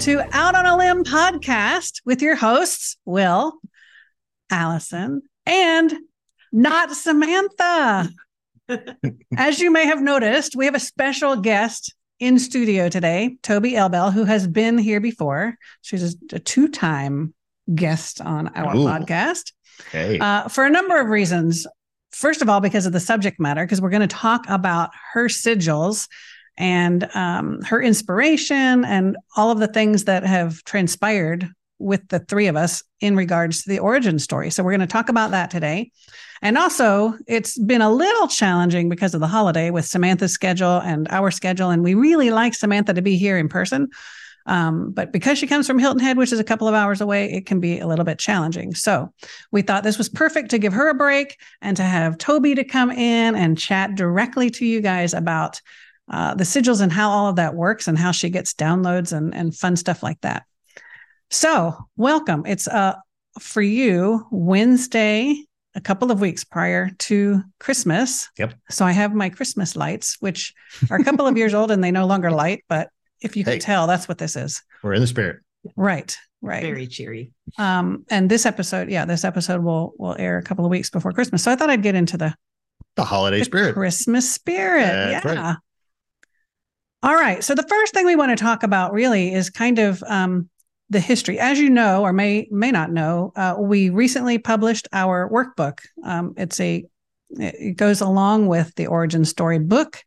everyone, and welcome to Out on a Limb podcast with your hosts, Will, Allison, and not Samantha. As you may have noticed, we have a special guest in studio today, Tobi Elbel, who has been here before. She's a two time guest on our Ooh. podcast hey. uh, for a number of reasons. First of all, because of the subject matter, because we're going to talk about her sigils and um, her inspiration and all of the things that have transpired with the three of us in regards to the origin story. So we're going to talk about that today. And also, it's been a little challenging because of the holiday with Samantha's schedule and our schedule. And we really like Samantha to be here in person. Um, but because she comes from Hilton Head, which is a couple of hours away, it can be a little bit challenging. So we thought this was perfect to give her a break and to have Tobi to come in and chat directly to you guys about uh, the sigils and how all of that works and how she gets downloads and, and fun stuff like that. So, welcome. It's uh, for you Wednesday, a couple of weeks prior to Christmas. Yep. So, I have my Christmas lights, which are a couple of years old and they no longer light, but if you hey, can tell, that's what this is. We're in the spirit. Right. Right. Very cheery. Um, and this episode, yeah, this episode will will air a couple of weeks before Christmas. So I thought I'd get into the the holiday the spirit. Christmas spirit. That's yeah. Right. All right. So the first thing we want to talk about really is kind of um, the history. As you know, or may may not know, uh, we recently published our workbook. Um, it's a it goes along with the origin story book.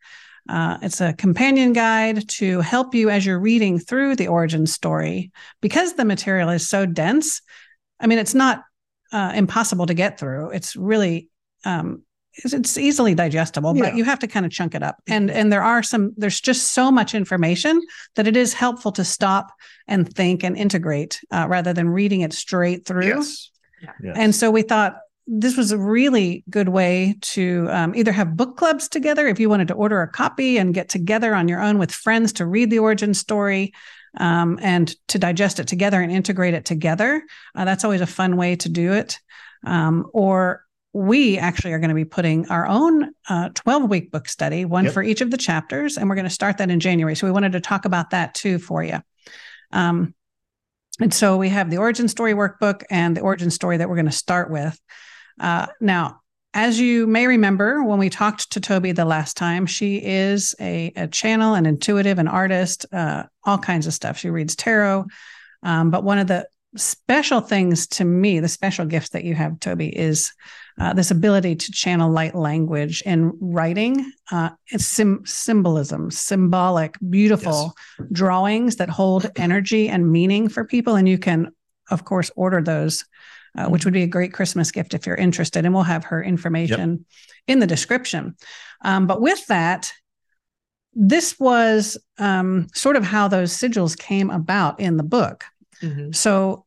Uh, it's a companion guide to help you as you're reading through the origin story because the material is so dense. I mean, it's not uh, impossible to get through. It's really um, it's easily digestible yeah. but you have to kind of chunk it up and and there are some there's just so much information that it is helpful to stop and think and integrate uh, rather than reading it straight through yes. Yeah. yes. and so we thought this was a really good way to um, either have book clubs together if you wanted to order a copy and get together on your own with friends to read the origin story um, and to digest it together and integrate it together uh, that's always a fun way to do it um, or we actually are going to be putting our own 12 uh, week book study, one yep. for each of the chapters, and we're going to start that in January. So we wanted to talk about that too for you. Um, and so we have the origin story workbook and the origin story that we're going to start with. Uh, now, as you may remember, when we talked to Tobi the last time, she is a, a channel, an intuitive, an artist, uh, all kinds of stuff. She reads tarot. Um, but one of the special things to me, the special gifts that you have, Tobi, is uh, this ability to channel light language in writing. Uh, sim- symbolism, symbolic, beautiful yes. drawings that hold energy and meaning for people. And you can, of course, order those, uh, which would be a great Christmas gift if you're interested. And we'll have her information yep. in the description. Um, but with that, this was um, sort of how those sigils came about in the book. Mm-hmm. So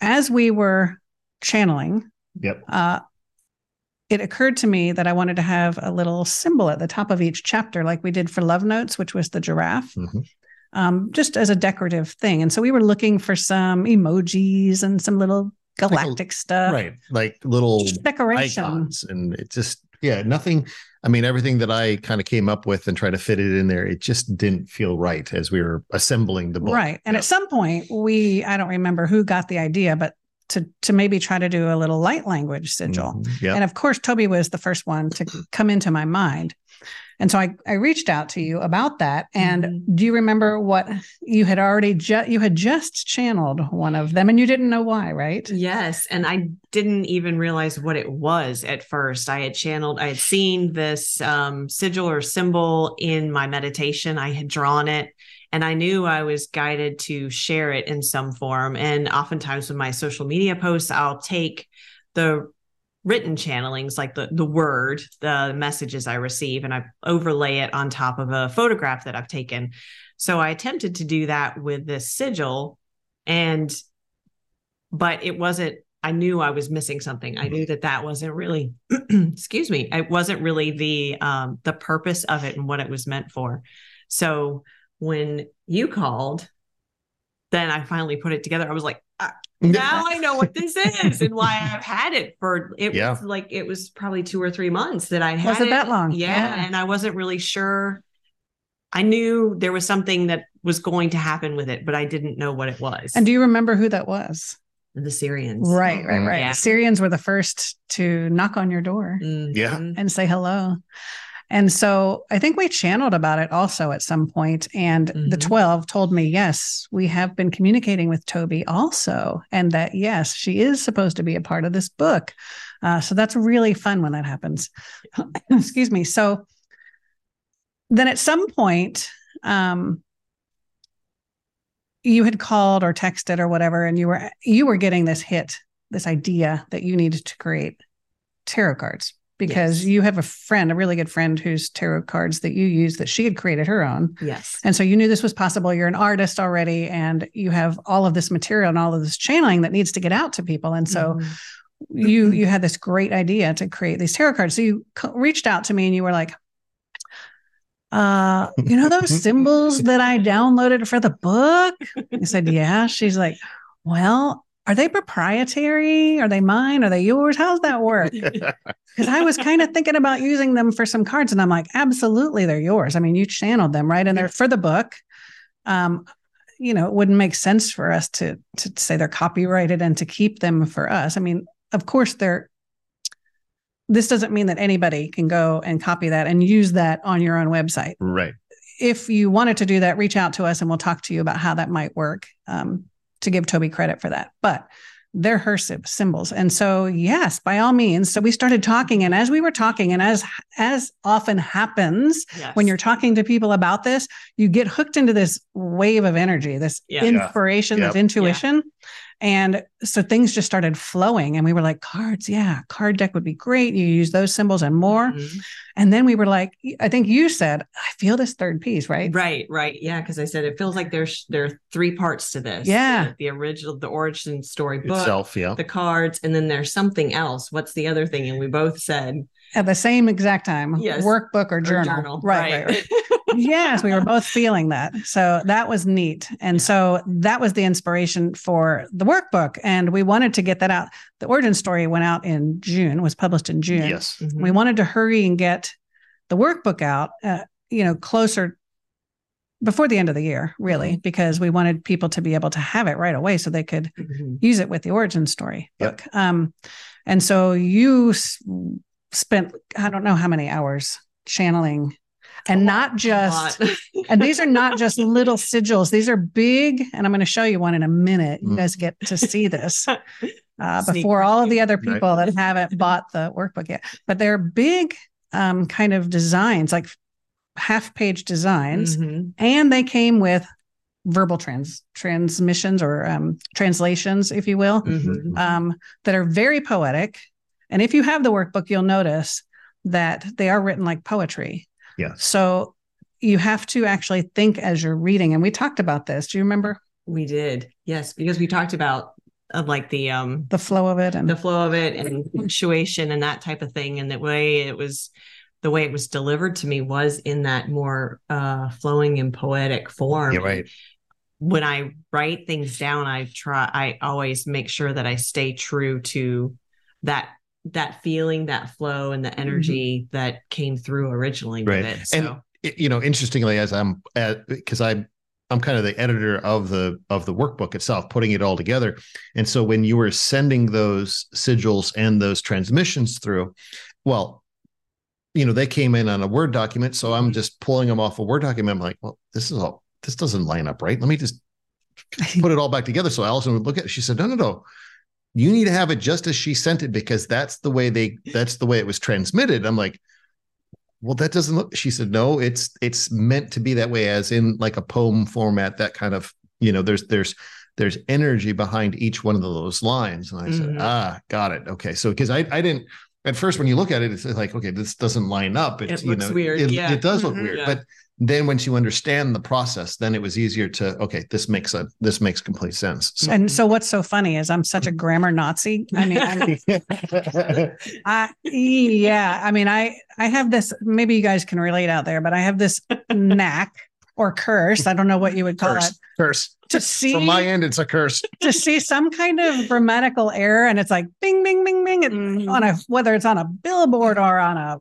as we were channeling, Yep. Uh, it occurred to me that I wanted to have a little symbol at the top of each chapter, like we did for Love Notes, which was the giraffe, mm-hmm. um, just as a decorative thing. And so we were looking for some emojis and some little galactic like a, stuff. Right. Like little decoration. Icons. And it just, yeah, nothing. I mean, everything that I kind of came up with and tried to fit it in there, it just didn't feel right as we were assembling the book. Right. And yeah. at some point, we, I don't remember who got the idea, but to to maybe try to do a little light language sigil. Mm-hmm. Yep. And of course, Tobi was the first one to come into my mind. And so I, I reached out to you about that. And mm-hmm. do you remember what you had already ju- you had just channeled one of them and you didn't know why, right? Yes. And I didn't even realize what it was at first. I had channeled, I had seen this um, sigil or symbol in my meditation. I had drawn it and I knew I was guided to share it in some form. And oftentimes with my social media posts, I'll take the written channelings, like the the word, the messages I receive, and I overlay it on top of a photograph that I've taken. So I attempted to do that with this sigil, and but it wasn't. I knew I was missing something. I knew that that wasn't really, excuse me, it wasn't really the um, the purpose of it and what it was meant for. So when you called, then I finally put it together. I was like, ah, now I know what this is and why I've had it for it yeah. was like it was probably two or three months that I had was it, that long. Yeah, yeah. And I wasn't really sure. I knew there was something that was going to happen with it, but I didn't know what it was. And do you remember who that was? the Sirians. Right, right, right. Yeah. Sirians were the first to knock on your door Yeah. Mhm. and say hello. And so I think we channeled about it also at some point, And the Mhm. 12 told me, yes, we have been communicating with Tobi also. And that, yes, she is supposed to be a part of this book. Uh, so that's really fun when that happens. Excuse me. So then at some point, um, you had called or texted or whatever, and you were you were getting this hit, this idea that you needed to create tarot cards because Yes. you have a friend, a really good friend whose tarot cards that you use that she had created her own. Yes. And so you knew this was possible. You're an artist already, and you have all of this material and all of this channeling that needs to get out to people. And so Mhm. you you had this great idea to create these tarot cards. So you co- reached out to me and you were like, uh, you know those symbols that I downloaded for the book? I said, yeah. She's like, well, are they proprietary? Are they mine? Are they yours? How's that work? Because I was kind of thinking about using them for some cards, and I'm like, absolutely, they're yours. I mean, you channeled them right And they're for the book. Um, you know, it wouldn't make sense for us to to say they're copyrighted and to keep them for us. I mean, of course, they're. This doesn't mean that anybody can go and copy that and use that on your own website. Right. If you wanted to do that, reach out to us and we'll talk to you about how that might work. Um, to give Tobi credit for that, but they're her symbols. And so, yes, by all means. So we started talking, and as we were talking, and as as often happens Yes. when you're talking to people about this, you get hooked into this wave of energy, this Yeah. inspiration, Yeah. this intuition. And so things just started flowing, and we were like, cards, yeah, card deck would be great. You use those symbols and more. Mhm. And then we were like, I think you said, I feel this third piece, right? Right, right. Yeah, because I said it feels like there's there are three parts to this. Yeah. The, the original, the origin story book, Itself. Yeah. the cards, and then there's something else. What's the other thing? And we both said At the same exact time, Yes. workbook or or journal. Right, right, right. yes, we were both feeling that. So that was neat. And so that was the inspiration for the workbook. And we wanted to get that out. The origin story went out in June, was published in June. Yes. Mhm. We wanted to hurry and get the workbook out, uh, you know, closer before the end of the year, really, because we wanted people to be able to have it right away so they could Mhm. use it with the origin story Yep. book. Um, and so you s- spent, I don't know how many hours channeling and not just, and these are not just little sigils. These are big, and I'm going to show you one in a minute. You Mm. guys get to see this uh, before all of the preview. other Right. people that haven't bought the workbook yet. But they're big, um, kind of designs, like half page designs, Mhm. and they came with verbal trans transmissions or um, translations, if you will, Mhm. um, that are very poetic. And if you have the workbook, you'll notice that they are written like poetry. Yes. So you have to actually think as you're reading. And we talked about this. Do you remember We did, yes, because we talked about uh, like the um the flow of it? And the flow of it and punctuation and that type of thing, and the way it was, the way it was delivered to me was in that more uh flowing and poetic form. Yeah. Right. when I write things down, I try I always make sure that I stay true to that that feeling, that flow, and the mm-hmm. energy that came through originally Right. with it. So And you know, interestingly, as I'm uh, at because I'm I'm kind of the editor of the of the workbook itself, putting it all together. And so when you were sending those sigils and those transmissions through, well, you know, they came in on a Word document. So I'm mm-hmm. just pulling them off a Word document. I'm like, well, this is all this doesn't line up right. Let me just put it all back together. So Allison would look at it. She said, No, no, no. You need to have it just as she sent it because that's the way they that's the way it was transmitted. I'm like, well, that doesn't look. She said, no, it's it's meant to be that way, as in like a poem format, that kind of, you know, there's there's there's energy behind each one of those lines. And I said, Mhm. ah, got it. Okay. So because I I didn't at first when you look at it, it's like, okay, this doesn't line up. It's It you looks know, weird, It, yeah. it does look Mhm. weird. Yeah. But then once you understand the process, then it was easier to, okay, this makes a this makes complete sense. So and so what's so funny is I'm such a grammar Nazi. I mean, I, I yeah, I mean, I I have this. Maybe you guys can relate out there, but I have this knack or curse. I don't know what you would call curse, it curse. to see From my end, it's a curse. to see some kind of grammatical error, and it's like bing, bing, bing, bing, it- Mhm. on a whether it's on a billboard or on a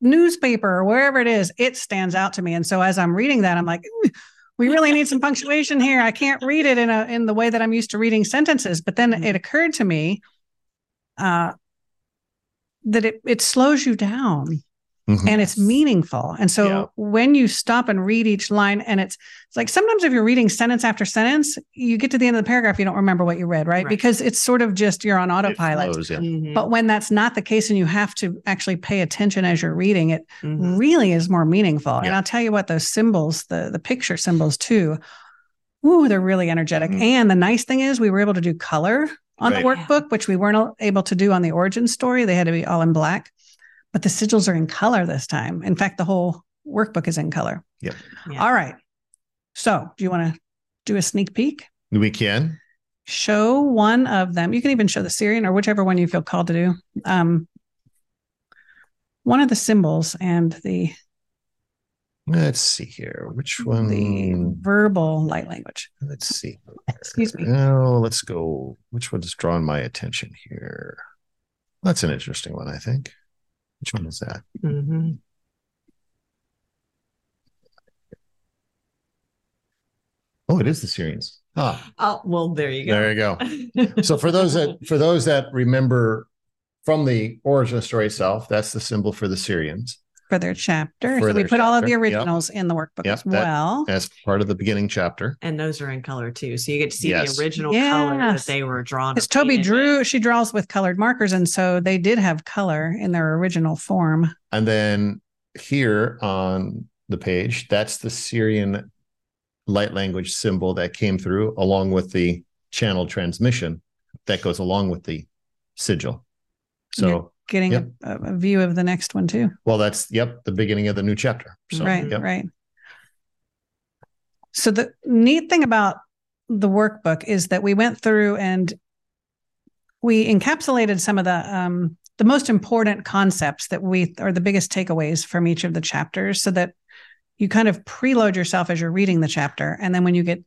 newspaper or wherever it is, it stands out to me. And so as I'm reading that, I'm like, we really need some punctuation here. I can't read it in a in the way that I'm used to reading sentences. But then it occurred to me uh, that it it slows you down Mhm. and it's meaningful. And so Yeah. when you stop and read each line, and it's, it's like sometimes if you're reading sentence after sentence, you get to the end of the paragraph, you don't remember what you read, right? Right. Because it's sort of just you're on autopilot. flows, yeah. Mhm. But when that's not the case and you have to actually pay attention as you're reading, it Mhm. really is more meaningful. And I'll tell you what, those symbols, the the picture symbols too, ooh, they're really energetic. Mhm. And the nice thing is we were able to do color on the workbook, which we weren't able to do on the origin story. They had to be all in black. But the sigils are in color this time. In fact, the whole workbook is in color. Yeah. All right. So do you want to do a sneak peek? We can. Show one of them. You can even show the Sirian or whichever one you feel called to do. Um, one of the symbols and the Let's see here. Which one? the verbal light language. Let's see. Excuse me. Oh, let's go. Which one is drawing my attention here? That's an interesting one, I think. Which one is that? Mhm. Oh, it is the Sirians. Ah, Oh, well, there you go. there you go. So for those that for those that remember from the origin story itself, that's the symbol for the Sirians For their chapter. For so we their put all of the chapter, yep. originals in the workbook Yep, as that- well. as part of the beginning chapter. and those are in color too. So you get to see Yes. the original color that they were drawn. Because Tobi drew, with. she draws with colored markers. And so they did have color in their original form. And then here on the page, that's the Sirian light language symbol that came through along with the channel transmission that goes along with the sigil. So, Getting Yep. a, a view of the next one too. well, that's, yep, the beginning of the new chapter. So, right, yep. right. So the neat thing about the workbook is that we went through and we encapsulated some of the um, the most important concepts that we are the biggest takeaways from each of the chapters, so that you kind of preload yourself as you're reading the chapter, and then when you get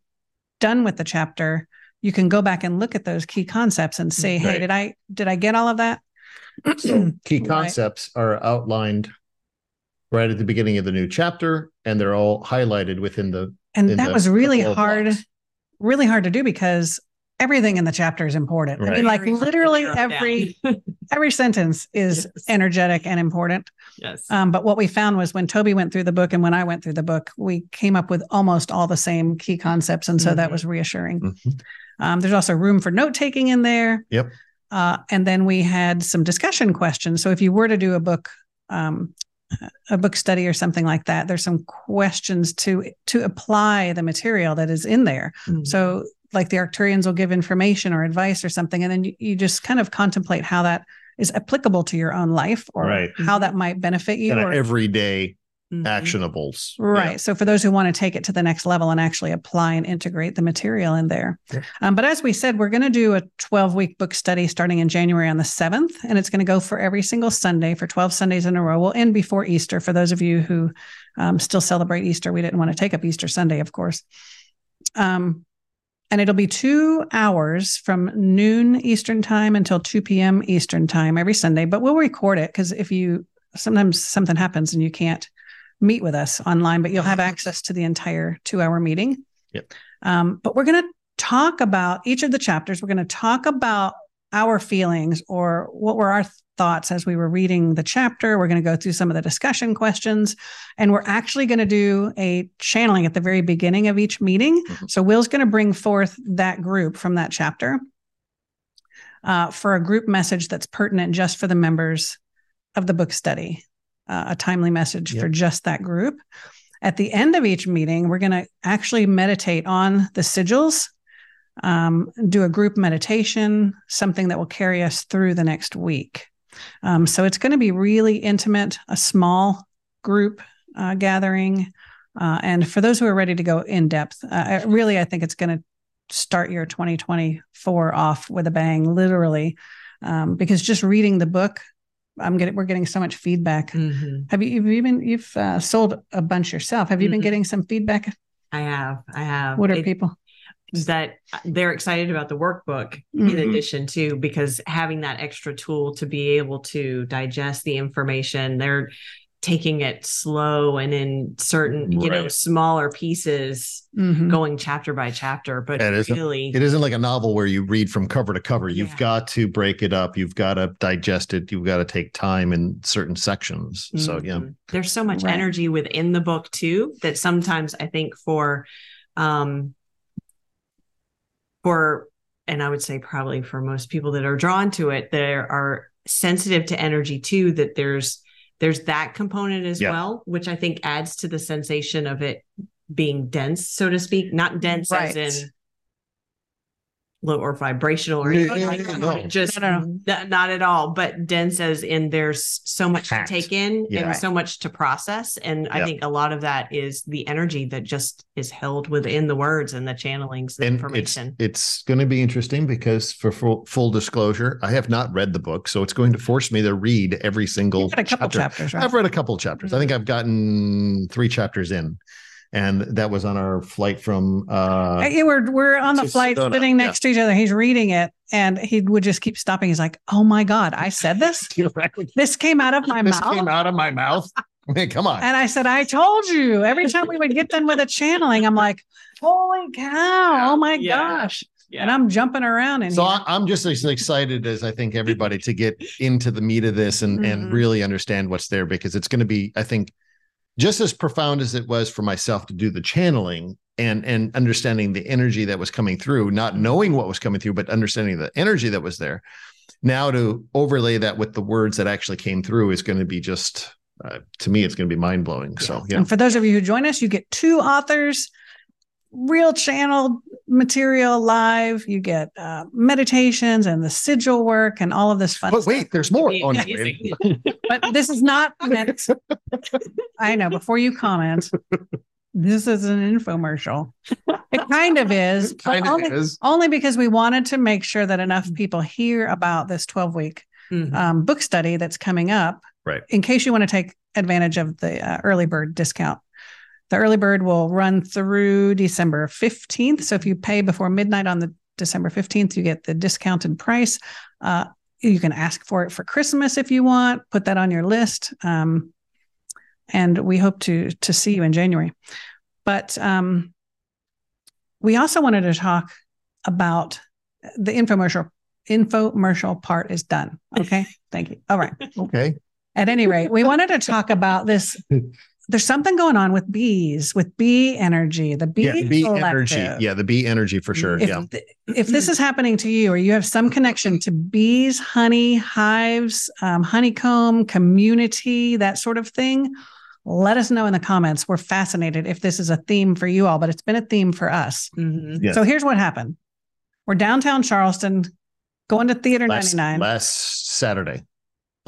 done with the chapter, you can go back and look at those key concepts and say, "Hey, Right. did I did I get all of that?" So key Right. concepts are outlined right at the beginning of the new chapter, and they're all highlighted within the and that the was really hard blocks. really hard to do because everything in the chapter is important i mean like Very literally every every sentence is Yes. energetic and important yes. um, but what we found was when tobi went through the book and when i went through the book we came up with almost all the same key concepts and so that Mhm. was reassuring Mhm. um, there's also room for note taking in there Yep. Uh, and then we had some discussion questions so if you were to do a book um, a book study or something like that there's some questions to to apply the material that is in there Mhm. so, like the Arcturians will give information or advice or something, and then you, you just kind of contemplate how that is applicable to your own life or Right. how that might benefit you. kind of or- everyday Mhm. actionables. Right. So for those who want to take it to the next level and actually apply and integrate the material in there. Yeah. Um, but as we said, we're going to do a 12 week book study starting in January on the 7th, and it's going to go for every single Sunday for 12 Sundays in a row. We'll end before Easter for those of you who um, still celebrate Easter. We didn't want to take up Easter Sunday, of course. Um, and it'll be two hours from noon Eastern time until 2 p.m. Eastern time every Sunday. But we'll record it because if you sometimes something happens and you can't meet with us online, but you'll have access to the entire two hour meeting. Yep. Um, but we're going to talk about each of the chapters. We're going to talk about our feelings or what were our thoughts as we were reading the chapter. We're going to go through some of the discussion questions, and we're actually going to do a channeling at the very beginning of each meeting. Mhm. So Will's going to bring forth that group from that chapter uh, for a group message that's pertinent just for the members of the book study, uh, a timely message Yep. for just that group. At the end of each meeting, we're going to actually meditate on the sigils, um, do a group meditation, something that will carry us through the next week. Um, so it's going to be really intimate, a small group uh, gathering. Uh, and for those who are ready to go in depth, uh, I- really, I think it's going to start your 2024 off with a bang, literally, um, because just reading the book, I'm getting we're getting so much feedback. Mhm. Have you you've even you've uh, sold a bunch yourself? Have you been Mhm. getting some feedback? I have. I have. What are It- people? that they're excited about the workbook Mhm. in addition to because having that extra tool to be able to digest the information they're taking it slow and in certain, you know, smaller pieces, Mhm. going chapter by chapter. But It isn't- really, It isn't like a novel where you read from cover to cover. You've Yeah. got to break it up. You've got to digest it. You've got to take time in certain sections. So yeah, Mhm. There's so much Right. energy within the book too that sometimes I think for um for and I would say probably for most people that are drawn to it, there are sensitive to energy too, that there's there's that component as Yeah. well, which I think adds to the sensation of it being dense, so to speak. Not dense as in low or vibrational or anything yeah, like yeah, that. no. Just No, no, n- not at all, but dense as in there's so much Packed. to take in Yeah. and so much to process. And I think a lot of that is the energy that just is held within the words and the channelings, the and information. it's it's going to be interesting because for full, full disclosure, I have not read the book, so it's going to force me to read every single You've a couple chapter. chapters, right? I've read a couple of chapters. I think mm-hmm. I've gotten three chapters in, and that was on our flight from. uh Hey, we're we're on the flight Sedona, sitting next to each other. He's reading it, and he would just keep stopping. He's like, "Oh my god, I said this. This came out of my this mouth." came out of my mouth. I mean, come on. And I said, "I told you." Every time we would get done with a channeling, I'm like, "Holy cow! Oh my Yeah. gosh!" And I'm jumping around in So here. I, I'm just as excited as I think everybody to get into the meat of this and and Mhm. really understand what's there because it's going to be, I think, just as profound as it was for myself to do the channeling and and understanding the energy that was coming through, not knowing what was coming through, but understanding the energy that was there. Now to overlay that with the words that actually came through is going to be just uh, to me, it's going to be mind blowing. So yeah, And for those of you who join us, you get two authors, real channeled material live. You get uh, meditations and the sigil work and all of this fun. but stuff. wait, there's more. Oh, no, but this is not meant. I know. Before you comment, this is an infomercial. It kind of is, kind of only, is. only because we wanted to make sure that enough people hear about this 12 week Mhm. um, book study that's coming up. Right. In case you want to take advantage of the uh, early bird discount. The early bird will run through December 15th. So if you pay before midnight on the December 15th, you get the discounted price. Uh, you can ask for it for Christmas if you want, put that on your list. Um, and we hope to to see you in January. But um, we also wanted to talk about the infomercial. Infomercial part is done. Okay. Thank you. All right. Okay. At any rate, we wanted to talk about this. There's something going on with bees, with bee energy, the bee, yeah, bee collective. energy. Yeah, the bee energy for sure. If, yeah. th- if this is happening to you, or you have some connection to bees, honey, hives, um, honeycomb, community, that sort of thing, let us know in the comments. We're fascinated if this is a theme for you all, but it's been a theme for us. Mhm. Yes. So here's what happened we're downtown Charleston, going to Theater last, 99. last Saturday,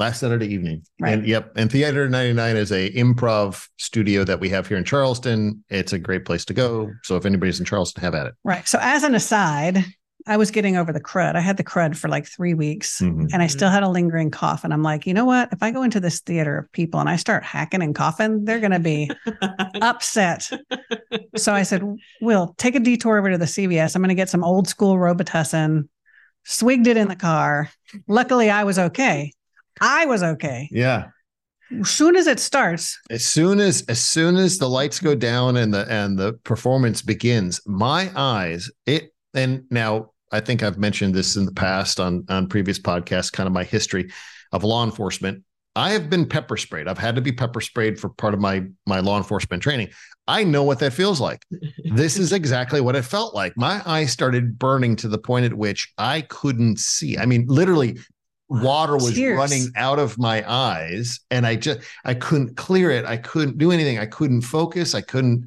last Saturday evening. Right. And yep. And Theater 99 is a improv studio that we have here in Charleston. It's a great place to go. So if anybody's in Charleston, have at it. Right. So, as an aside, I was getting over the crud. I had the crud for like three weeks Mhm. and I still had a lingering cough. And I'm like, you know what? If I go into this theater of people and I start hacking and coughing, they're going to be upset. so I said, Will, take a detour over to the CVS. I'm going to get some old school Robitussin, swigged it in the car. Luckily, I was okay. I was okay. Yeah. As soon as it starts, As soon as as soon as the lights go down and the and the performance begins, my eyes, it and now I think I've mentioned this in the past on on previous podcasts, kind of my history of law enforcement. I have been pepper sprayed. I've had to be pepper sprayed for part of my my law enforcement training. I know what that feels like. This is exactly what it felt like. My eyes started burning to the point at which I couldn't see. I mean, literally water was Tears. running out of my eyes and I just I couldn't clear it. I couldn't do anything. I couldn't focus. I couldn't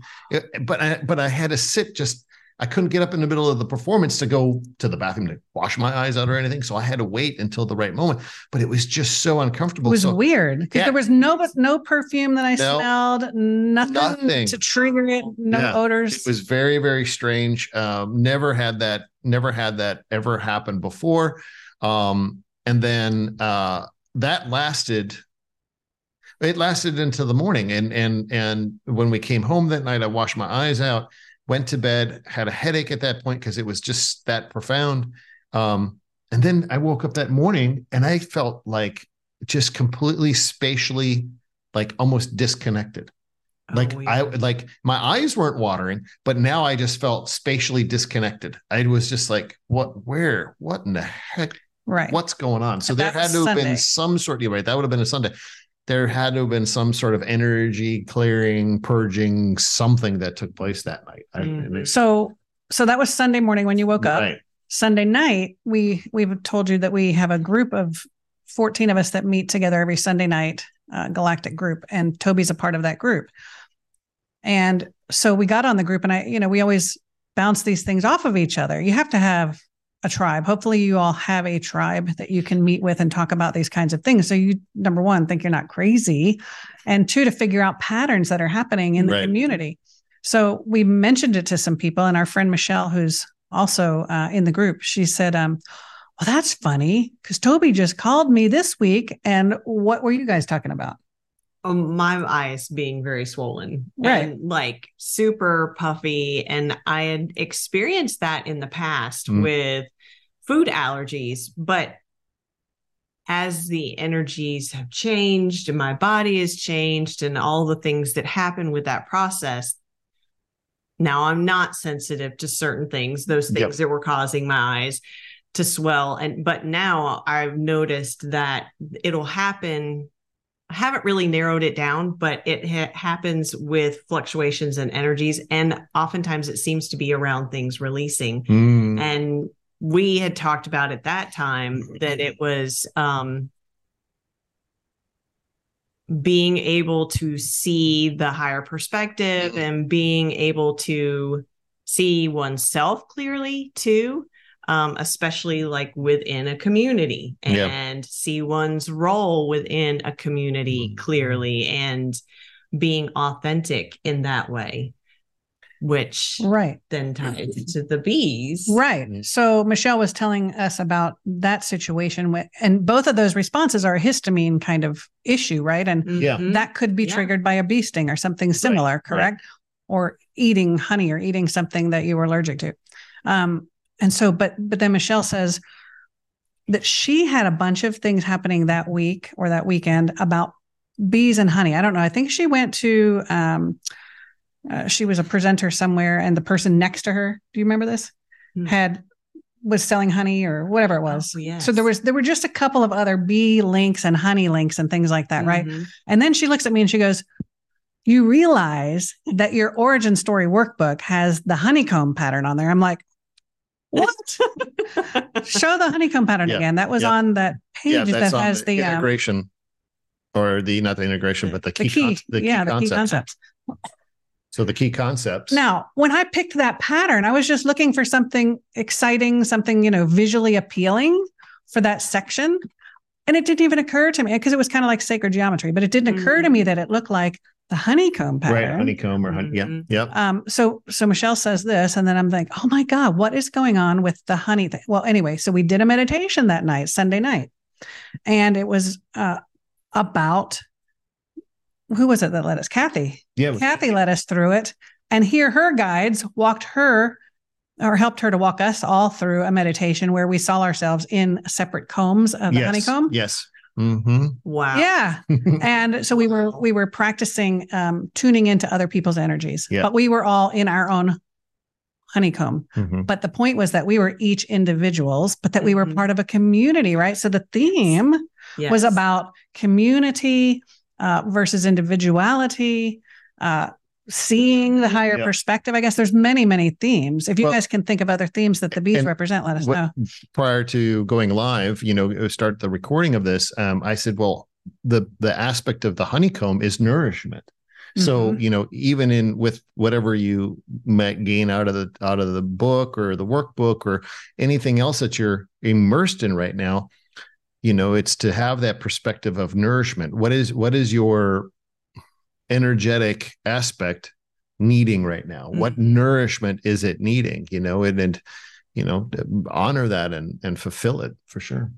but I but I had to sit just I couldn't get up in the middle of the performance to go to the bathroom to wash my eyes out or anything. So I had to wait until the right moment. But it was just so uncomfortable it was so weird because Yeah. there was no no perfume that I No. smelled, nothing, Nothing. to trigger it, no Yeah. odors. it was very very strange um never had that never had that ever happen before um and then uh that lasted it lasted into the morning. And and and when we came home that night i washed my eyes out went to bed had a headache at that point because it was just that profound. Um and then i woke up that morning and i felt like just completely spatially like almost disconnected. Like Oh, I like my eyes weren't watering, but now I just felt spatially disconnected. I was just like, what, where, what in the heck, Right. what's going on? So there that had to have Sunday. been some sort. You're right. That would have been a Sunday. There had to have been some sort of energy clearing, purging, something that took place that night. I, and Mhm. it's- So so that was Sunday morning when you woke up. Sunday night, we we've told you that we have a group of 14 of us that meet together every Sunday night, uh, galactic group, and Tobi's a part of that group. And so we got on the group, and I, you know, we always bounce these things off of each other. You have to have a tribe. Hopefully, you all have a tribe that you can meet with and talk about these kinds of things. So you, number one, think you're not crazy, and two, to figure out patterns that are happening in the Right. community. So we mentioned it to some people, and our friend Michelle, who's also uh, in the group, she said, um, "Well, that's funny because Tobi just called me this week, and what were you guys talking about?" um, my eyes being very swollen Right. and like super puffy and i had experienced that in the past Mm. with food allergies but as the energies have changed and my body has changed and all the things that happen with that process now i'm not sensitive to certain things those Yep. things that were causing my eyes to swell and but now i've noticed that it'll happen I haven't really narrowed it down, but it ha- happens with fluctuations in energies. And oftentimes it seems to be around things releasing. Mm. And we had talked about at that time that it was um, being able to see the higher perspective and being able to see oneself clearly too um, especially like within a community Yeah. and see one's role within a community Mhm. clearly and being authentic in that way which Right. then ties to the bees Right. Mm. So Michelle was telling us about that situation, with, and both of those responses are a histamine kind of issue, right? And Yeah. Mhm. that could be Yeah. triggered by a bee sting or something similar, correct? Or eating honey or eating something that you were allergic to. Um, and so, but but then Michelle says that she had a bunch of things happening that week or that weekend about bees and honey. I don't know. I think she went to um, uh, she was a presenter somewhere, and the person next to her, do you remember this? Hmm. Had was selling honey or whatever it was. Oh, yes. So there was there were just a couple of other bee links and honey links and things like that, right? Mhm. And then she looks at me and she goes, You realize that your origin story workbook has the honeycomb pattern on there. I'm like, What? Show the honeycomb pattern Yeah. again. That was Yeah. on that page yeah, that has the, um, integration, or the not the integration, but the key the key, key. con- the yeah, key the key concepts. Concepts. So the key concepts. Now, when I picked that pattern, I was just looking for something exciting, something, you know, visually appealing for that section. And it didn't even occur to me because it was kind of like sacred geometry, but it didn't occur to me that it looked like the honeycomb pattern. right, honeycomb or honey. Yeah, Mhm. yeah. Um, so so Michelle says this, and then I'm like, oh my God, what is going on with the honey thing? Well, anyway, so we did a meditation that night, Sunday night, and it was uh about who was it that led us? Kathy. Yeah. Kathy led us through it, and here her guides walked her or helped her to walk us all through a meditation where we saw ourselves in separate combs of the yes. honeycomb. Yes. Mm-hmm. wow Yeah. And so we were we were practicing um, tuning into other people's energies, Yeah. but we were all in our own honeycomb. hmm But the point was that we were each individuals, but that we were Mhm. part of a community, right? So the theme was about community uh, versus individuality, uh, seeing the higher Yep. perspective. I guess there's many, many themes. If you Well, guys can think of other themes that the bees represent, let us what- know. Prior to going live, you know, start the recording of this. Um, I said, well, the the aspect of the honeycomb is nourishment. So Mhm. you know, even in with whatever you might gain out of the out of the book or the workbook or anything else that you're immersed in right now, you know, it's to have that perspective of nourishment. What is what is your energetic aspect needing right now? What Mhm. nourishment is it needing? You know, and and you know, honor that and and fulfill it for sure.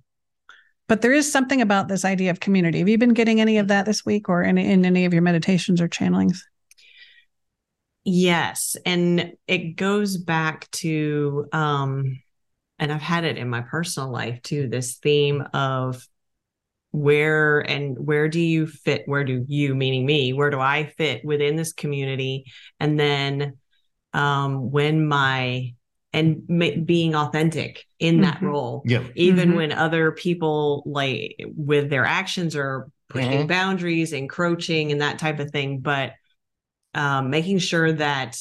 But there is something about this idea of community. Have you been getting any of that this week or in, in any of your meditations or channelings? Yes. And it goes back to, um, and I've had it in my personal life too, this theme of where and where do you fit where do you meaning me where do i fit within this community and then um when my and ma- being authentic in that Mhm. role Yeah. even Mhm. when other people like with their actions are pushing Mhm. boundaries encroaching and that type of thing but um making sure that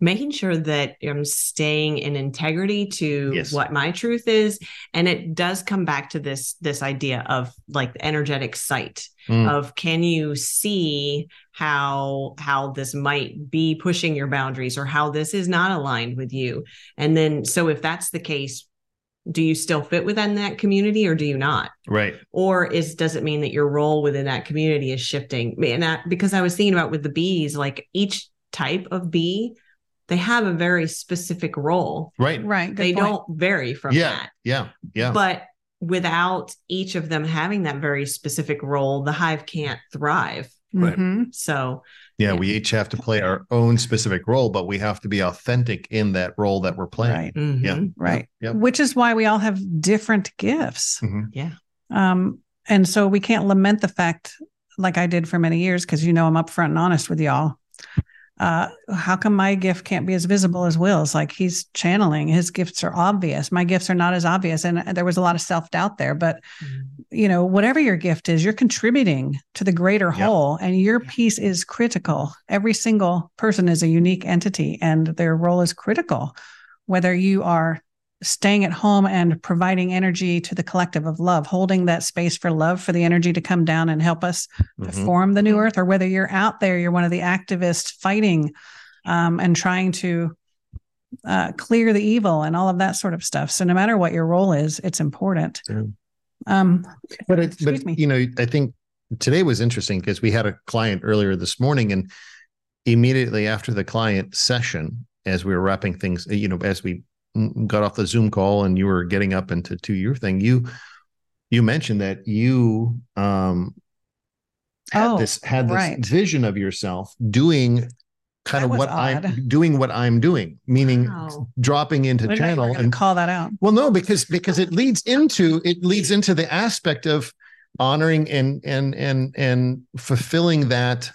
making sure that i'm staying in integrity to Yes. what my truth is and it does come back to this this idea of like the energetic sight Mm. of can you see how how this might be pushing your boundaries or how this is not aligned with you and then so if that's the case do you still fit within that community or do you not Right. or is does it mean that your role within that community is shifting and I, because i was thinking about with the bees like each type of bee they have a very specific role Right. Right. Good they point. don't vary from Yeah. that Yeah. Yeah. but without each of them having that very specific role the hive can't thrive Right. Mhm. so Yeah, Yeah. we each have to play our own specific role, but we have to be authentic in that role that we're playing. Right. Yeah. mhm. Right. Yep. Which is why we all have different gifts. Mhm. Yeah. Um, and so we can't lament the fact, like I did for many years, because you know I'm upfront and honest with y'all. Uh, how come my gift can't be as visible as Will's? Like he's channeling, his gifts are obvious. My gifts are not as obvious. And there was a lot of self doubt there. But, you know, whatever your gift is, you're contributing to the greater Yep. whole, and your Yeah. piece is critical. Every single person is a unique entity, and their role is critical. Whether you are staying at home and providing energy to the collective of love, holding that space for love, for the energy to come down and help us to Mhm. form the new earth, or whether you're out there, you're one of the activists fighting um, and trying to uh, clear the evil and all of that sort of stuff. So no matter what your role is, it's important. Yeah. Um, But it, but me. you know, I think today was interesting because we had a client earlier this morning, and immediately after the client session, as we were wrapping things, you know, as we got off the Zoom call and you were getting up into to your thing, you you mentioned that you um had Oh, this had this right. vision of yourself doing kind That of what odd. I'm doing what I'm doing, meaning Wow. dropping into channel and call that out. well, no, because because it leads into it leads into the aspect of honoring and and and and fulfilling that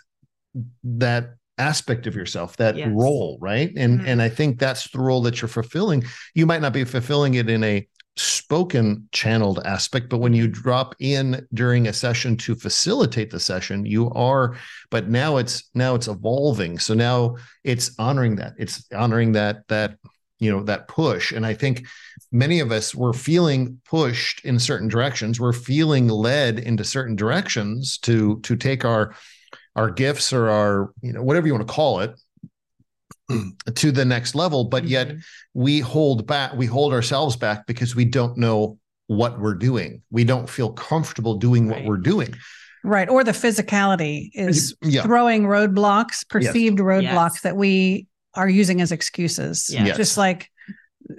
that aspect of yourself, that Yes. role, right? And Mhm. and I think that's the role that you're fulfilling. You might not be fulfilling it in a spoken channeled aspect but when you drop in during a session to facilitate the session you are but now it's now it's evolving so now it's honoring that it's honoring that that you know that push and i think many of us were feeling pushed in certain directions we're feeling led into certain directions to to take our our gifts or our you know whatever you want to call it to the next level but yet Mhm. we hold back we hold ourselves back because we don't know what we're doing we don't feel comfortable doing what we're doing Right. Or the physicality is yeah throwing roadblocks, perceived roadblocks Yes. that we are using as excuses. Yes. Just like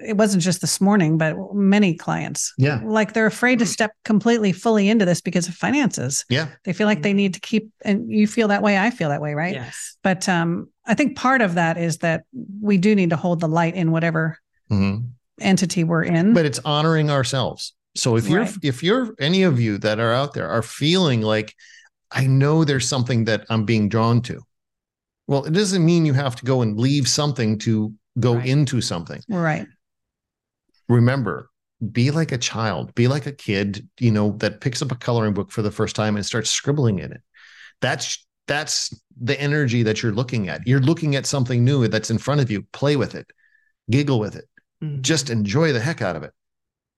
it wasn't just this morning, but many clients. yeah Like they're afraid to step completely fully into this because of finances. yeah They feel like they need to keep and you feel that way, I feel that way, right? yes But um I think part of that is that we do need to hold the light in whatever Mhm. entity we're in. but it's honoring ourselves so if you're Right. if you're any of you that are out there are feeling like i know there's something that i'm being drawn to well it doesn't mean you have to go and leave something to go Right. into something right. Remember be like a child be like a kid you know that picks up a coloring book for the first time and starts scribbling in it. That's that's the energy that you're looking at. You're looking at something new that's in front of you. Play with it. Giggle with it. Mhm. just enjoy the heck out of it.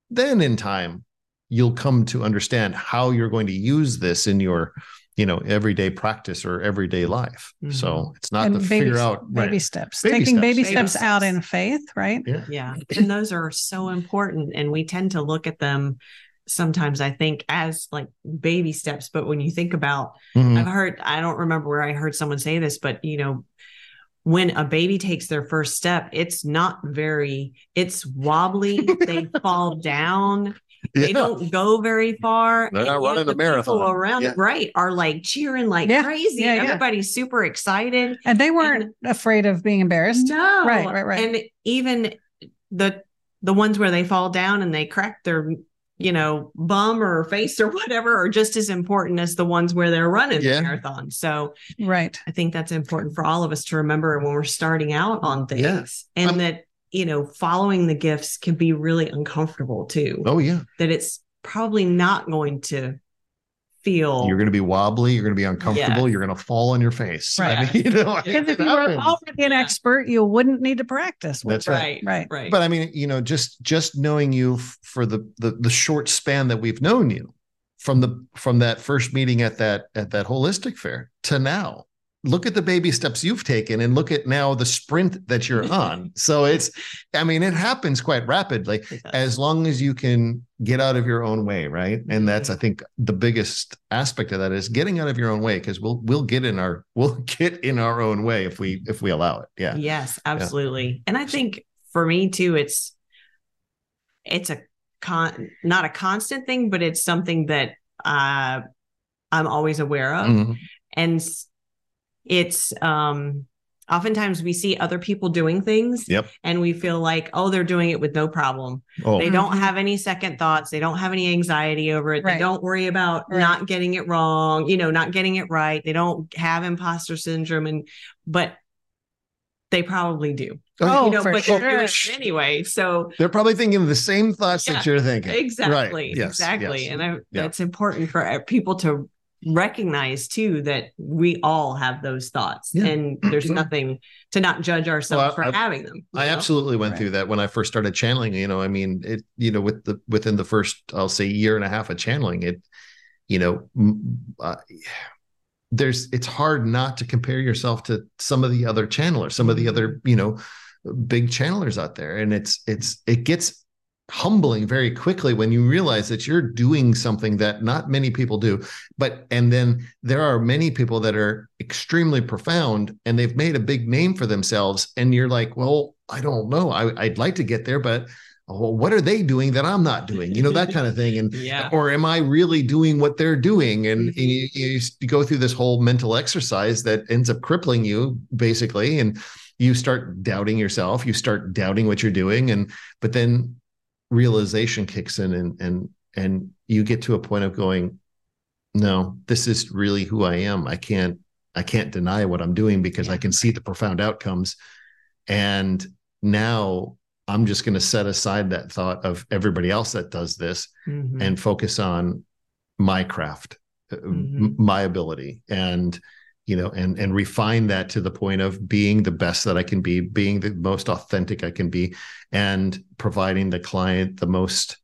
Then in time you'll come to understand how you're going to use this in your you know everyday practice or everyday life so Mhm. it's not and to baby, figure out baby right. steps. Baby Taking steps. baby Baby steps out steps. in faith, right? yeah Yeah. And those are so important. And we tend to look at them sometimes, I think, as like baby steps. But when you think about, Mhm. I've heard, I don't remember where I heard someone say this, but you know, when a baby takes their first step, it's not very, it's wobbly. they fall down. They Yeah. don't go very far. They're not running the people marathon. around, Yeah. right, are like cheering like Yeah. crazy. Yeah, yeah. Everybody's super excited. And they weren't afraid of being embarrassed. No. Right, right, right. And even the the ones where they fall down and they crack their you know bum or face or whatever are just as important as the ones where they're running Yeah. the marathon so Right. i think that's important for all of us to remember when we're starting out on things Yeah. and Um, that you know following the gifts can be really uncomfortable too Oh yeah. that it's probably not going to feel You're going to be wobbly. You're going to be uncomfortable. Yes. You're going to fall on your face. I Right. mean, you know, Because if you were already an expert, you wouldn't need to practice. That's right. right Right. right But I mean, you know, just just knowing you f- for the, the the short span that we've known you from the from that first meeting at that at that holistic fair to now. Look at the baby steps you've taken and look at now the sprint that you're on. So it's I mean, it happens quite rapidly as long as you can get out of your own way, right? And that's I think the biggest aspect of that is getting out of your own way because we'll we'll get in our we'll get in our own way if we if we allow it. Yeah. Yes, absolutely. And I think for me too, it's it's a con not a constant thing, but it's something that uh I'm always aware of. Mhm. And it's um oftentimes we see other people doing things Yep. and we feel like, oh, they're doing it with no problem. Oh, They don't Mhm. have any second thoughts. They don't have any anxiety over it. Right. They don't worry about Right. not getting it wrong, you know, not getting it right. They don't have imposter syndrome and but they probably do. Oh, you know, for but they're doing sure. it anyway. So They're probably thinking the same thoughts Yeah, that you're thinking. exactly, Right. Yes, exactly. yes. And I, Yeah. that's important for uh, people to recognize too that we all have those thoughts Yeah. and there's nothing to not judge ourselves Well, I- for having them. I know? absolutely went Right. through that when I first started channeling. You know, I mean, it. You know, with the within the first, I'll say, year and a half of channeling, it. You know, uh, there's. It's hard not to compare yourself to some of the other channelers, some of the other, you know, big channelers out there, and it's it's it gets humbling very quickly when you realize that you're doing something that not many people do. But and then there are many people that are extremely profound and they've made a big name for themselves. And you're like well i don't know. I, i'd like to get there but well, what are they doing that i'm not doing? You know that kind of thing. And Yeah. or am i really doing what they're doing? And, Mhm. you, you, you go through this whole mental exercise that ends up crippling you basically. And you start doubting yourself. You start doubting what you're doing. And but then realization kicks in and and and you get to a point of going no this is really who i am i can't i can't deny what i'm doing because i can see the profound outcomes and now i'm just going to set aside that thought of everybody else that does this Mhm. and focus on my craft uh, m- Mhm. my ability and you know and and refine that to the point of being the best that i can be being the most authentic i can be and providing the client the most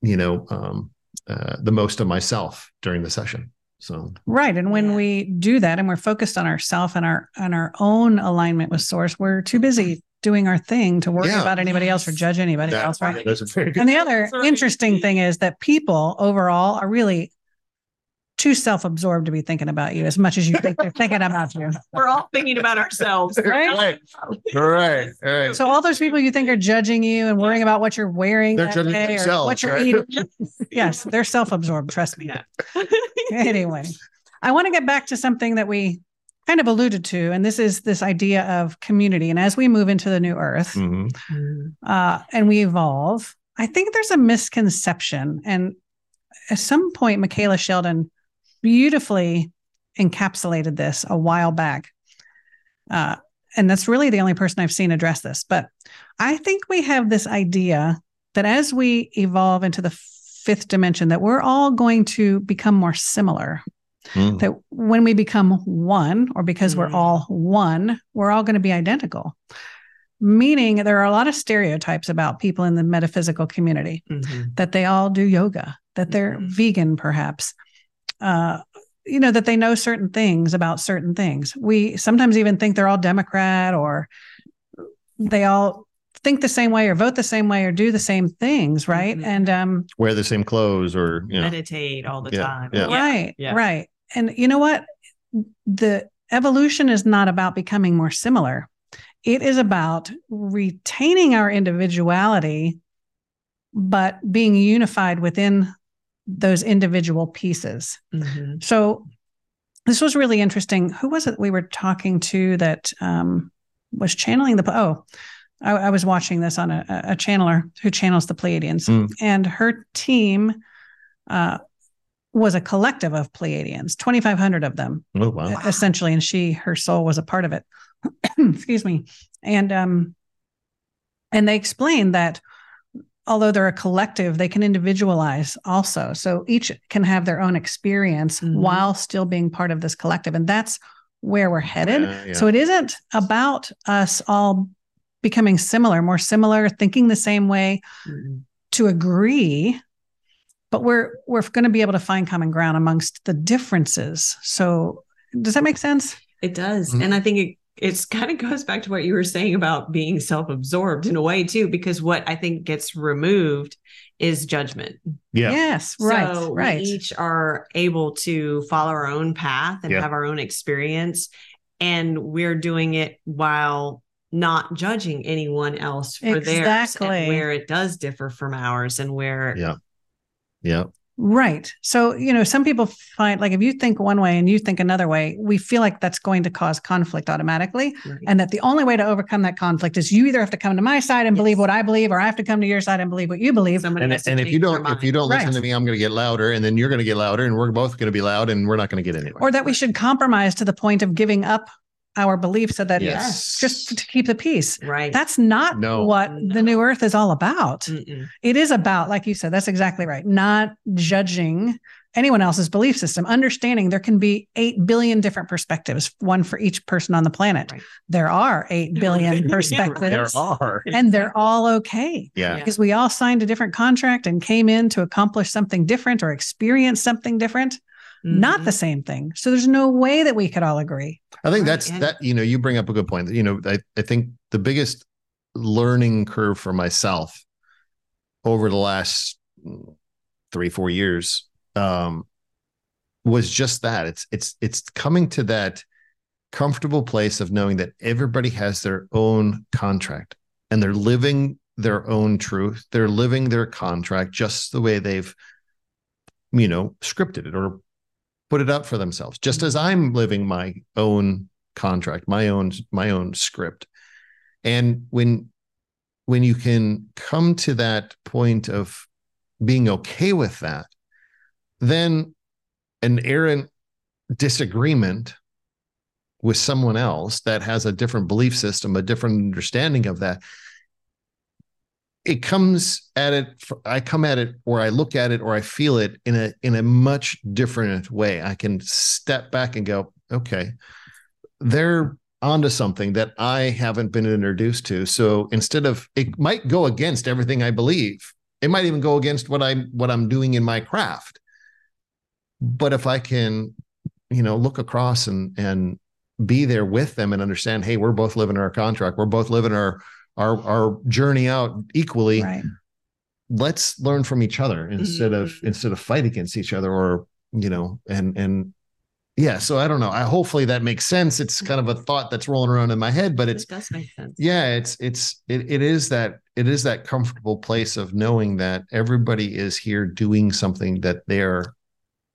you know um uh, the most of myself during the session so Right. And when we do that and we're focused on ourself and our on our own alignment with source, we're too busy doing our thing to worry Yeah. about anybody else or judge anybody that- else. Right. that's a very good And the other That's interesting thing is that people overall are really too self-absorbed to be thinking about you as much as you think they're thinking about you. We're all thinking about ourselves. Right. right right So all those people you think are judging you and worrying about what you're wearing, They're that judging day or themselves, what you're right? eating. yes, they're self-absorbed. Trust me. Yeah. anyway, I want to get back to something that we kind of alluded to, and this is this idea of community. And as we move into the new earth Mhm. Mhm. uh, and we evolve, I think there's a misconception. And at some point, Michaela Sheldon beautifully encapsulated this a while back. Uh, and that's really the only person I've seen address this. But I think we have this idea that as we evolve into the fifth dimension, that we're all going to become more similar Mm. that when we become one, or because we're Mm. all one, we're all going to be identical. Meaning, there are a lot of stereotypes about people in the metaphysical community Mhm. that they all do yoga, that they're Mhm. vegan, perhaps, uh, you know, that they know certain things about certain things. We sometimes even think they're all Democrat or they all think the same way or vote the same way or do the same things, right? Mhm. And um, wear the same clothes or you know Meditate all the Yeah, time. yeah. Right. yeah. Right. And you know what? The evolution is not about becoming more similar. It is about retaining our individuality, but being unified within those individual pieces. Mhm. So this was really interesting. Who was it we were talking to that um, was channeling the oh I, I was watching this on a, a channeler who channels the Pleiadians, Mm. and her team uh, was a collective of Pleiadians, 2,500 of them, Oh wow. essentially, and she, her soul, was a part of it. Excuse me, and um, and they explained that although they're a collective, they can individualize also. So each can have their own experience Mhm. while still being part of this collective, and that's where we're headed. Yeah, yeah. So it isn't about us all becoming similar, more similar, thinking the same way Mm-mm. to agree, but we're we're going to be able to find common ground amongst the differences. So does that make sense? It does. Mhm. And I think it it's kind of goes back to what you were saying about being self-absorbed in a way too, because what I think gets removed is judgment. yeah. Yes, right, So right. we each are able to follow our own path and Yeah. have our own experience. And we're doing it while not judging anyone else for theirs Exactly. and where it does differ from ours and where Yeah. Yeah. Right. So, you know, some people find like if you think one way and you think another way, we feel like that's going to cause conflict automatically. Right. And that the only way to overcome that conflict is you either have to come to my side and Yes. believe what I believe, or I have to come to your side and believe what you believe. somebody And, has to and if you don't if you don't listen to me, I'm going to get louder, and then you're going to get louder, and we're both going to be loud, and we're not going to get anywhere. Or that we should compromise to the point of giving up our beliefs so that yes. just to keep the peace. right. That's not No. what No. the new earth is all about. Mm-mm. It is about, like you said, that's exactly right. Not judging anyone else's belief system, understanding there can be 8 billion different perspectives, one for each person on the planet. Right. There are 8 billion perspectives, there are. and they're all okay Yeah. Yeah. because we all signed a different contract and came in to accomplish something different or experience something different, not Mhm. the same thing. So there's no way that we could all agree. I think Right, that's and- that. You know, you bring up a good point. You know, I I think the biggest learning curve for myself over the last three four years um, was just that. It's it's it's coming to that comfortable place of knowing that everybody has their own contract and they're living their own truth. They're living their contract just the way they've, you know, scripted it or put it up for themselves. Just as I'm living my own contract, my own my own script. And when when you can come to that point of being okay with that, then an errant disagreement with someone else that has a different belief system, a different understanding of that, it comes at it. I come at it, or I look at it, or I feel it in a in a much different way. I can step back and go, okay, they're onto something that I haven't been introduced to. So instead of it might go against everything I believe. It might even go against what I'm what I'm doing in my craft. But if I can, you know, look across and and be there with them and understand, hey, we're both living our contract. We're both living our our our journey out equally. Right. Let's learn from each other instead of Mhm. instead of fight against each other or you know and and yeah so i don't know i hopefully that makes sense it's kind of a thought that's rolling around in my head but it's it does make sense. yeah it's it's it, it is that it is that comfortable place of knowing that everybody is here doing something that they're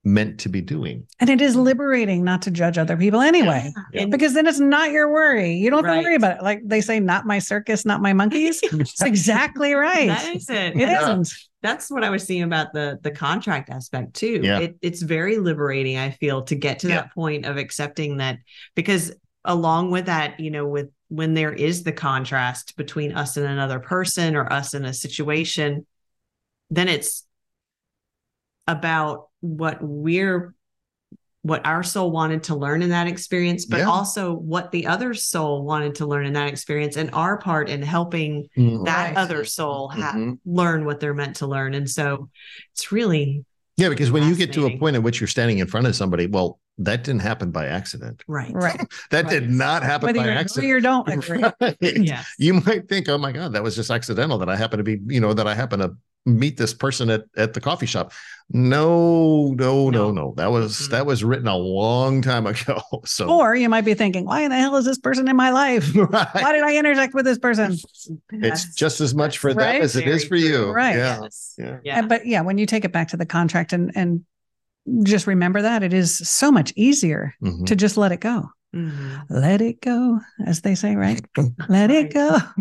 meant to be doing And it is liberating not to judge other people anyway. Yeah. And- Because then it's not your worry. You don't have to worry about it. Like they say, not my circus, not my monkeys. It's exactly right. That is it. It And that's- isn't. That's what I was seeing about the the contract aspect too. Yeah. It, it's very liberating. I feel to get to Yeah. that point of accepting that because along with that, you know, with when there is the contrast between us and another person or us in a situation, then it's about what we're what our soul wanted to learn in that experience, but Yeah. also what the other soul wanted to learn in that experience and our part in helping Mhm. that Right. other soul ha- Mhm. learn what they're meant to learn. And so it's really yeah because when you get to a point at which you're standing in front of somebody well that didn't happen by accident right. Right. that Right. did not happen Whether by you agree accident or don't agree. Right. Yes. you might think, oh my God, that was just accidental that I happen to be, you know, that I happen to meet this person at, at the coffee shop. No, no, no, No. no. That was Mm-mm. that was written a long time ago. So Or you might be thinking, why in the hell is this person in my life? right. Why did I intersect with this person? it's That's just as much for Right? them as it is very for you. Right. Yeah. Yes. Yeah. Yeah. And- But yeah, when you take it back to the contract and and just remember that it is so much easier Mhm. to just let it go Mhm. Let it go, as they say, right? Let it go.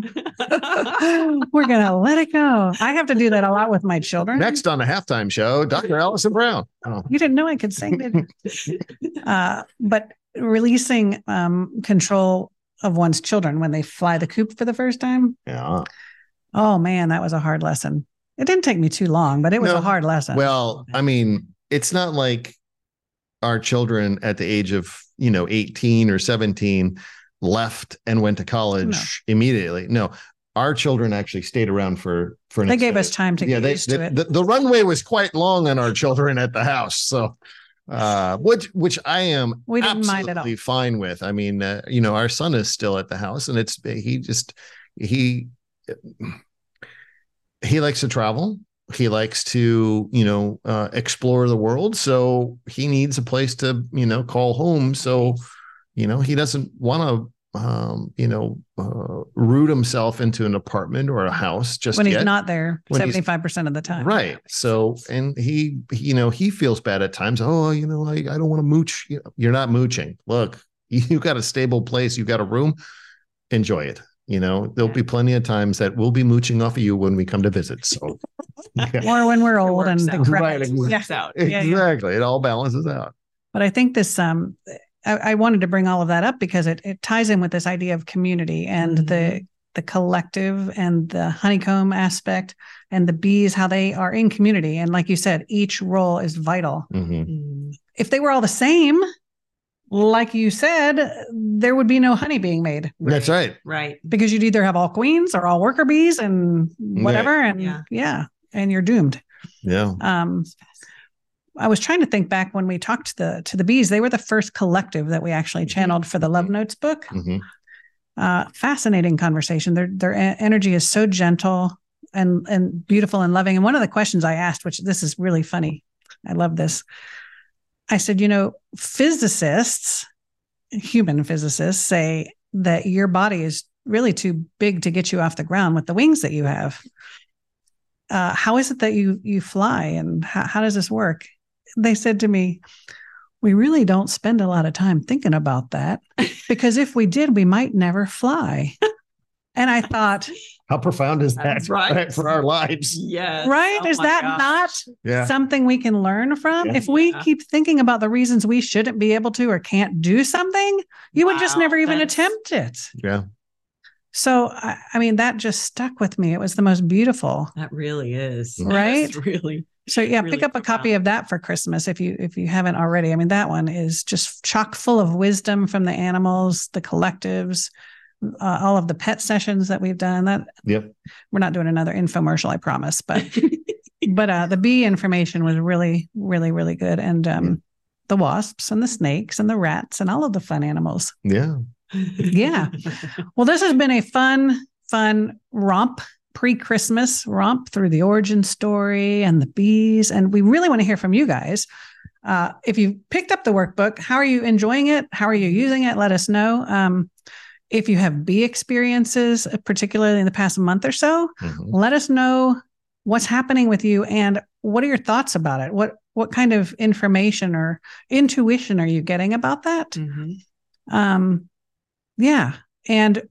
We're going to let it go. I have to do that a lot with my children. Next on the halftime show, Dr. Allison Brown. Oh, You didn't know I could sing, did uh, but releasing um, control of one's children when they fly the coop for the first time. yeah. Oh man, that was a hard lesson. It didn't take me too long, but it was No. a hard lesson. Well, I mean, it's not like our children at the age of, you know, 18 or 17 left and went to college immediately. No, our children actually stayed around for for an they gave us time to yeah, get they, used to the, it. the, the runway was quite long on our children at the house. So uh which which I am We didn't mind at all. fine with. I mean, uh, you know, our son is still at the house and it's he just he he likes to travel. He likes to, you know, uh, explore the world. So he needs a place to, you know, call home. So, you know, he doesn't want to, um, you know, uh, root himself into an apartment or a house just when he's not there When 75% of the time. Right. So, and he, you know, he feels bad at times. Oh, you know, I, I don't want to mooch. You're not mooching. Look, you've got a stable place. You've got a room. Enjoy it. You know, there'll be plenty of times that we'll be mooching off of you when we come to visit. So, yeah, Or when we're old and works out. decrepit. Right, exactly. Yeah. Works out. yeah. exactly. It all balances out. But I think this, um, I, I wanted to bring all of that up because it, it ties in with this idea of community and the Mhm. the collective and the honeycomb aspect and the bees, how they are in community. And like you said, each role is vital. Mhm. Mhm. If they were all the same, like you said, there would be no honey being made That's right. Right. because you'd either have all queens or all worker bees and whatever. And Yeah. yeah, and you're doomed. Yeah. Um, I was trying to think back when we talked to the to the bees. They were the first collective that we actually channeled for the Love Notes book. Mhm. Uh, fascinating conversation. Their their energy is so gentle and and beautiful and loving. And one of the questions I asked, which this is really funny, I love this. I said, you know, physicists, human physicists, say that your body is really too big to get you off the ground with the wings that you have. Uh, how is it that you you fly, and how, how does this work? They said to me, we really don't spend a lot of time thinking about that because if we did, we might never fly. And I thought, How profound is that right. for our lives? Yes. right? Oh is that gosh. not Yeah. something we can learn from? Yeah. If we Yeah. keep thinking about the reasons we shouldn't be able to or can't do something, you would just never even that's- attempt it. Yeah. So, I, I mean, that just stuck with me. It was the most beautiful. That really is. Right? That's really. So yeah, Really pick up a copy profound. of that for Christmas if you if you haven't already. I mean, that one is just chock full of wisdom from the animals, the collectives, uh, all of the pet sessions that we've done. That Yep. we're not doing another infomercial, I promise. But but uh, the bee information was really really really good, and um, the wasps and the snakes and the rats and all of the fun animals. Yeah. Yeah. Well, this has been a fun fun romp pre-Christmas romp through the origin story and the bees, and we really want to hear from you guys. Uh, if you picked up the workbook, how are you enjoying it? How are you using it? Let us know. Um, if you have bee experiences, uh, particularly in the past month or so, Mhm. let us know what's happening with you and what are your thoughts about it. What what kind of information or intuition are you getting about that? Mhm. Um, yeah. And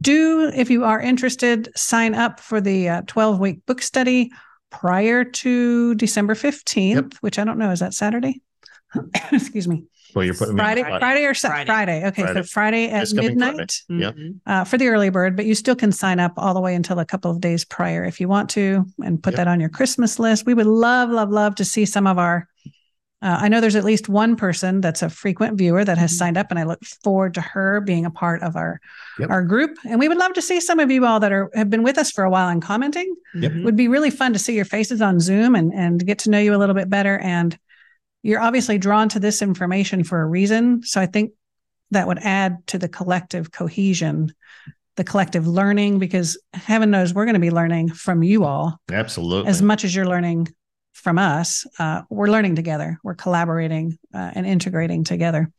do, if you are interested, sign up for the uh, 12 week book study prior to December 15th, Yep. which I don't know. Is that Saturday? Excuse me. Well, you're putting me Friday. Friday or Sa- Friday. Friday. Okay. Friday. So Friday at This coming Friday. midnight Yep. Mhm. uh, for the early bird, but you still can sign up all the way until a couple of days prior if you want to and put Yep. that on your Christmas list. We would love, love, love to see some of our. Uh, I know there's at least one person that's a frequent viewer that has Mhm. signed up, and I look forward to her being a part of our Yep. our group. And we would love to see some of you all that are have been with us for a while and commenting. Yep. It would be really fun to see your faces on Zoom and and get to know you a little bit better. And you're obviously drawn to this information for a reason. So I think that would add to the collective cohesion, the collective learning, because heaven knows we're going to be learning from you all Absolutely. as much as you're learning from us. Uh, we're learning together, we're collaborating uh, and integrating together.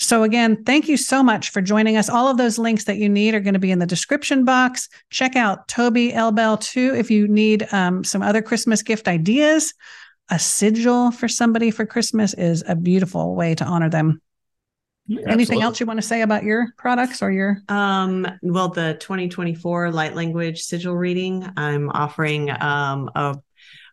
So, again, thank you so much for joining us. All of those links that you need are going to be in the description box. Check out Tobi Elbel too if you need um, some other Christmas gift ideas. A sigil for somebody for Christmas is a beautiful way to honor them. Anything else you want to say about your products or your? Um, well, the 2024 light language sigil reading, I'm offering um, a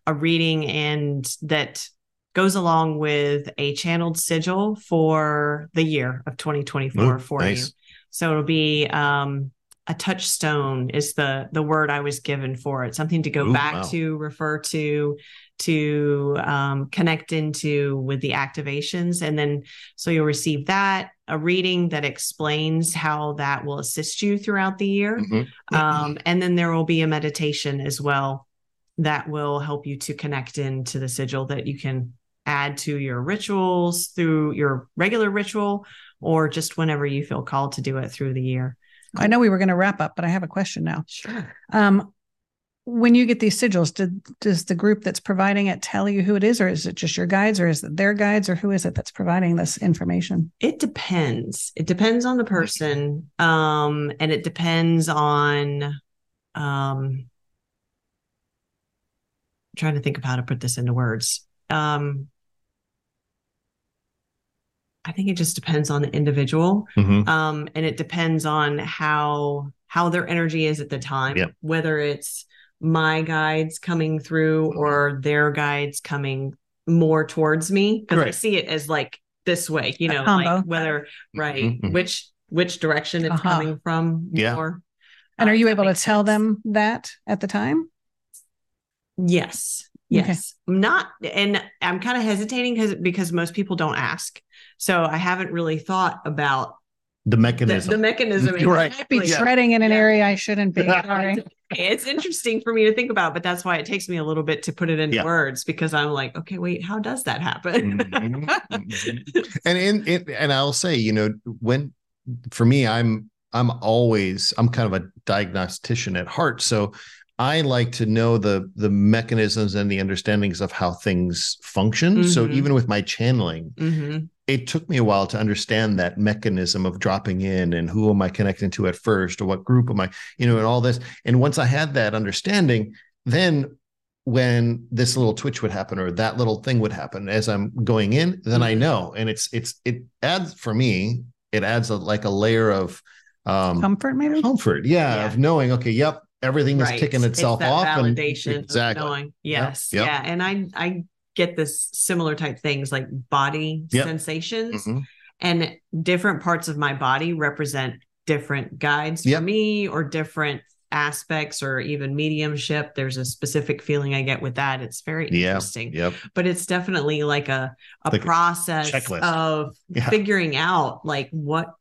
a reading and that goes along with a channeled sigil for the year of 2024 Ooh, for nice. you. So it'll be um, a touchstone is the the word I was given for it. Something to go Ooh, back wow. to, refer to, to um, connect into with the activations, and then so you'll receive that a reading that explains how that will assist you throughout the year. Mhm. Um, and then there will be a meditation as well that will help you to connect into the sigil that you can add to your rituals through your regular ritual or just whenever you feel called to do it through the year. I know we were going to wrap up, but I have a question now. Sure. Um, when you get these sigils, did, does the group that's providing it tell you who it is, or is it just your guides, or is it their guides, or who is it that's providing this information? It depends. It depends on the person. Um, and it depends on um I'm trying to think of how to put this into words. Um I think it just depends on the individual. Mhm. um and it depends on how how their energy is at the time Yep. whether it's my guides coming through or their guides coming more towards me because i see it as like this way you know like whether right Mhm, mhm. which which direction it's Uh-huh. coming from Yeah. more And Uh, are you able to tell sense. them that at the time? Yes. Yes. I'm not and I'm kind of hesitating because because most people don't ask. So I haven't really thought about The the, mechanism. the mechanism. You're right. I might be exactly. treading in an Yeah. area I shouldn't be. Yeah. Sorry. It's interesting for me to think about, but that's why it takes me a little bit to put it into Yeah. words because I'm like, okay, wait, how does that happen? Mhm, mhm. and in, in and I'll say, you know, when for me, I'm I'm always I'm kind of a diagnostician at heart, so I like to know the the mechanisms and the understandings of how things function. So Mhm. even with my channeling, Mhm. it took me a while to understand that mechanism of dropping in and who am I connecting to at first or what group am I, you know, and all this. And once I had that understanding, then when this little twitch would happen or that little thing would happen as I'm going in, then I Mhm. know. And it's it's it adds for me, it adds a, like a layer of um Comfort, maybe? comfort. Yeah, Yeah. of knowing, okay, yep, everything is Right. It's itself that off. and- validation exactly. of knowing. Yes. yep. Yeah. And I I get this similar type things like body Yep. sensations Mhm. and different parts of my body represent different guides Yep. for me or different aspects or even mediumship there's a specific feeling i get with that it's very Yeah. interesting Yep. but it's definitely like a a Like process checklist. of Yeah. figuring out like what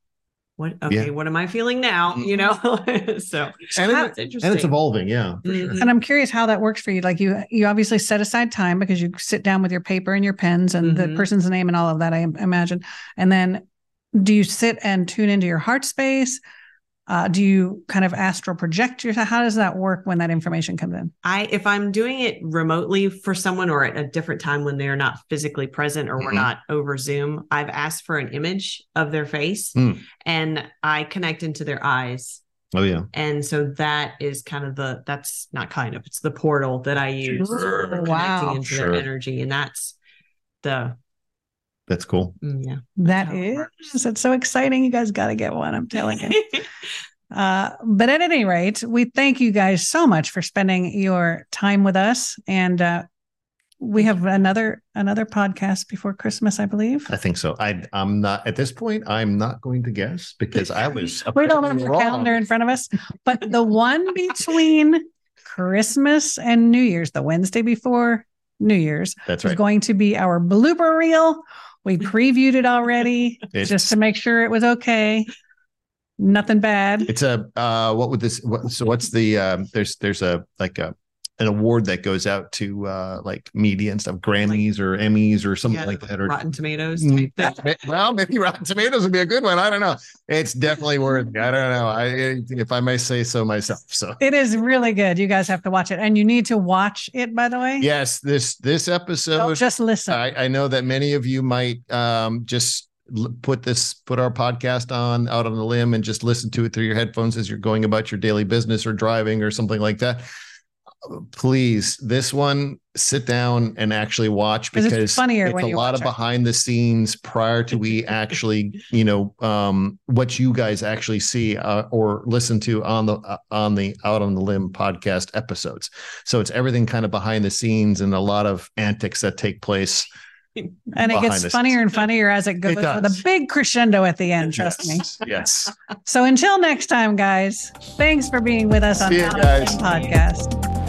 what okay Yeah. what am i feeling now you know so And, it's it, interesting and it's evolving. Yeah. sure. Mhm. And I'm curious how that works for you. Like you, you obviously set aside time because you sit down with your paper and your pens and the Mhm. person's name and all of that. I imagine. And then, do you sit and tune into your heart space? Uh, do you kind of astral project yourself? How does that work when that information comes in? I if I'm doing it remotely for someone or at a different time when they're not physically present or we're Mhm. not over Zoom, I've asked for an image of their face Mm. and I connect into their eyes. Oh yeah. And so that is kind of the that's not kind of it's the portal that I use for Sure. connecting Wow. into Sure. their energy. And that's the That's cool. mm, yeah. That how it is, it's so exciting. You guys got to get one. I'm telling you. Uh, but at any rate, we thank you guys so much for spending your time with us. And uh, we have another another podcast before Christmas, I believe. I think so. I I'm not at this point. I'm not going to guess because I was. We don't have apparently a wrong. calendar in front of us, but the one between Christmas and New Year's, the Wednesday before New Year's, That's right. is right. going to be our blooper reel. We previewed it already It's, just to make sure it was okay. Nothing bad. it's a uh, what would this? What, so what's the? Um, there's there's a like a an award that goes out to uh like media and stuff, Grammys or Emmys or something Yeah, like that. Or Rotten Tomatoes Mm, type thing. well, maybe Rotten Tomatoes would be a good one. I don't know. It's definitely worthy. I don't know. I if I may say so myself. So It is really good. You guys have to watch it, and you need to watch it. By the way, yes, this this don't episode. just listen. I, I know that many of you might um, just put this put our podcast on out on the limb and just listen to it through your headphones as you're going about your daily business or driving or something like that. Please this one sit down and actually watch because it's funnier it's a lot of it. behind the scenes prior to we actually you know um what you guys actually see uh, or listen to on the uh, on the out on the limb podcast episodes so it's everything kind of behind the scenes and a lot of antics that take place and it gets funnier and funnier as it goes with a big crescendo at the end. Trust me. yes, yes So until next time, guys, thanks for being with us on See ya, Out of guys. Limb podcast.